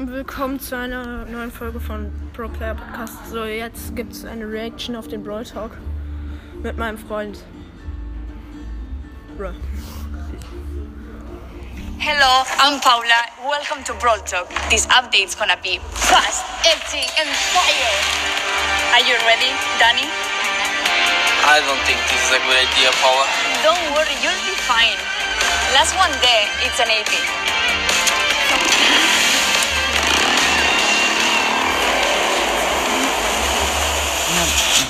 willkommen zu einer neuen Folge von Pro Player Podcast. So, jetzt gibt es eine Reaction auf den Brawl Talk mit meinem Freund. Bro. Hello, I'm Paula. Welcome to Brawl Talk. This update's gonna be fast, edgy, and fire. Are you ready, Danny? I don't think this is a good idea, Paula. Don't worry, you'll be fine. Last one day, it's an 80. uma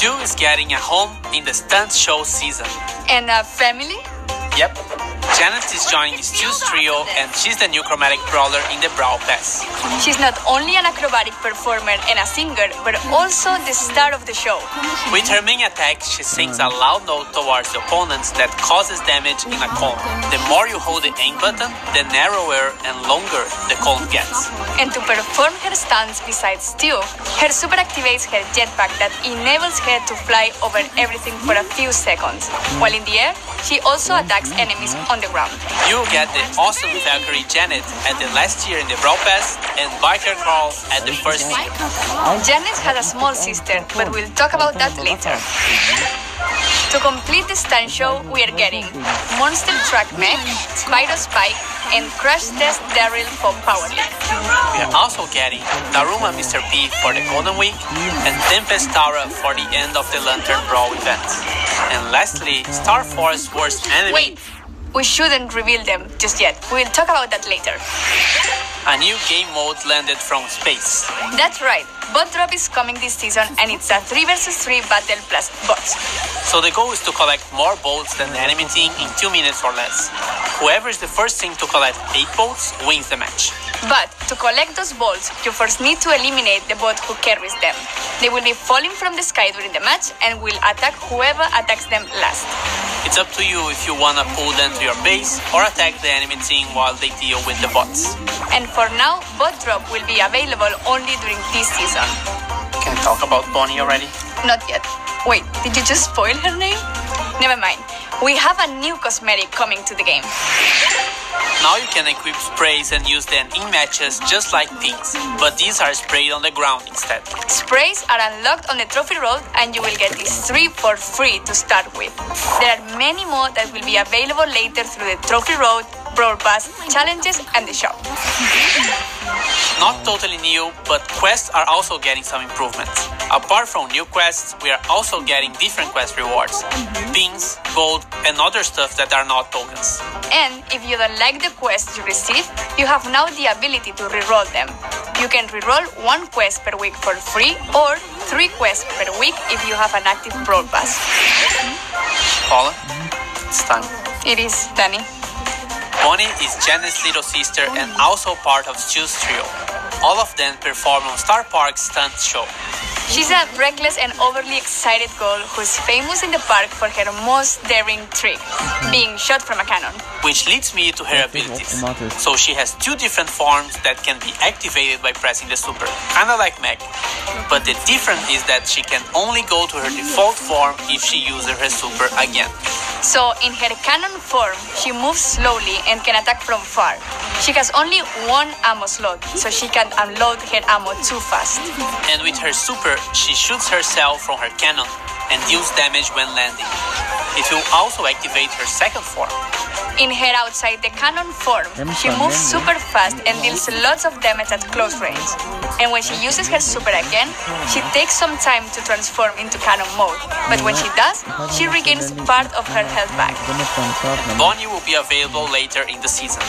Stu is getting a home in the stunt show season. And a family? Yep. Janet is joining Stu's trio and she's the new chromatic brawler in the Brawl Pass. She's not only an acrobatic performer and a singer, but also the star of the show. With her main attack, she sings a loud note towards the opponents that causes damage in a cone. The more you hold the aim button, the narrower and longer And to perform her stunts besides Stu, her super activates her jetpack that enables her to fly over everything for a few seconds. While in the air, she also attacks enemies on the ground. You get the awesome Valkyrie Janet at the last year in the Brawl Pass and Biker Carl at the first year. Janet has a small sister, but we'll talk about that later. To complete the stunt show, we are getting Monster Truck Mech, Spyro Spike, and Crash Test Darryl for Power League. We are also getting Daruma Mr. P for the Golden Week and Tempest Tara for the end of the Lantern Brawl event. And lastly, Starr Force Worst Enemy, Wait, we shouldn't reveal them just yet. We'll talk about that later. a new game mode landed from space. That's right, Bot Drop is coming this season and it's a 3 vs 3 battle plus bots. So the goal is to collect more bolts than the enemy team in 2 minutes or less. Whoever is the first team to collect 8 bolts wins the match. But to collect those balls, you first need to eliminate the bot who carries them. They will be falling from the sky during the match and will attack whoever attacks them last. It's up to you if you wanna pull them to your base or attack the enemy team while they deal with the bots. And for now, bot drop will be available only during this season. Can I talk about Bonnie already? Not yet. Wait, did you just spoil her name? Never mind. We have a new cosmetic coming to the game. Now you can equip sprays and use them in matches just like pins, but these are sprayed on the ground instead. Sprays are unlocked on the trophy road and you will get these three for free to start with. There are many more that will be available later through the trophy road, Brawl Pass, challenges, and the shop. Not totally new, but quests are also getting some improvements. Apart from new quests, we are also getting different quest rewards mm-hmm. pins, gold, and other stuff that are not tokens. And if you don't like the quests you receive, you have now the ability to reroll them. You can reroll one quest per week for free or three quests per week if you have an active Brawl Pass. Paula, it's time. It is, Danny. Bonnie is Janet's little sister and also part of Stu's trio. All of them perform on Starr Park's stunt show. She's a reckless and overly excited girl who's famous in the park for her most daring trick, being shot from a cannon. which leads me to her abilities. So she has two different forms that can be activated by pressing the super, kinda like Meg. But the difference is that she can only go to her default form if she uses her super again. So, in her cannon form, she moves slowly and can attack from far. She has only one ammo slot, so she can unload her ammo too fast. And with her super, she shoots herself from her cannon and deals damage when landing. It will also activate her second form. In her outside the cannon form, she moves super fast and deals lots of damage at close range. And when she uses her super again, she takes some time to transform into cannon mode. But when she does, she regains part of her health back. Bonnie will be available later in the season.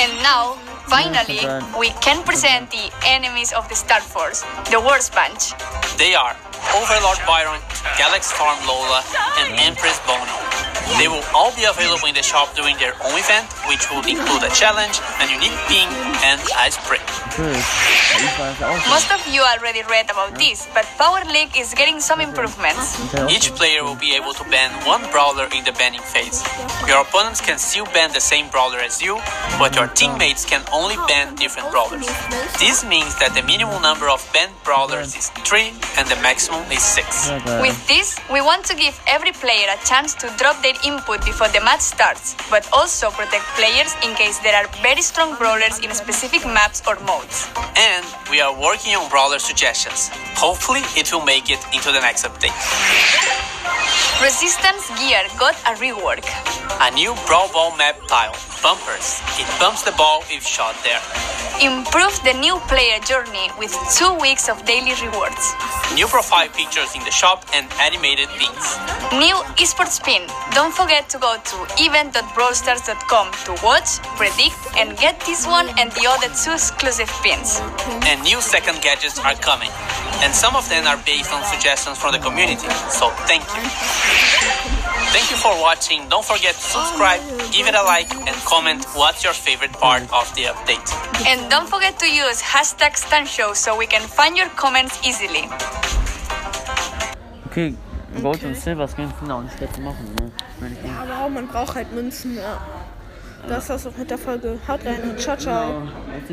And now, Finally, we can present the enemies of the Starr Force, the Worst Bunch. They are Overlord Byron, Galaxy Storm Lola, and Empress Bono. They will all be available in the shop during their own event, which will include a challenge, a unique pin, and a spray. Most of you already read about this, but Power League is getting some improvements. Each player will be able to ban one brawler in the banning phase. Your opponents can still ban the same brawler as you, but your teammates can only ban different brawlers. This means that the minimum number of banned brawlers is 3 and the maximum is 6. With this, we want to give every player a chance to drop their input before the match starts, but also protect players in case there are very strong brawlers in specific maps or modes. And we are working on brawler suggestions. Hopefully, it will make it into the next update. Resistance Gear got a rework. A new Brawl Ball map tile, Bumpers. It bumps the ball if shot there. Improved the new player journey with two weeks of daily rewards. New profile pictures in the shop and animated pins. New esports pin. Don't forget to go to event.brawlstars.com to watch, predict, and get this one and the other two exclusive pins. And new second gadgets are coming. And some of them are based on suggestions from the community. So thank you. Thank you for watching. Don't forget to subscribe, give it a like, and comment what's your favorite part of the update. And don't forget to use hashtag StuntShow so we can find your comments easily. Okay, Gold okay. und Silber Skin sind auch nicht schwer zu machen, ne? Ja, aber auch man braucht halt Münzen, ja. Das war's auch mit der Folge. Haut rein und ciao, ciao. Ja,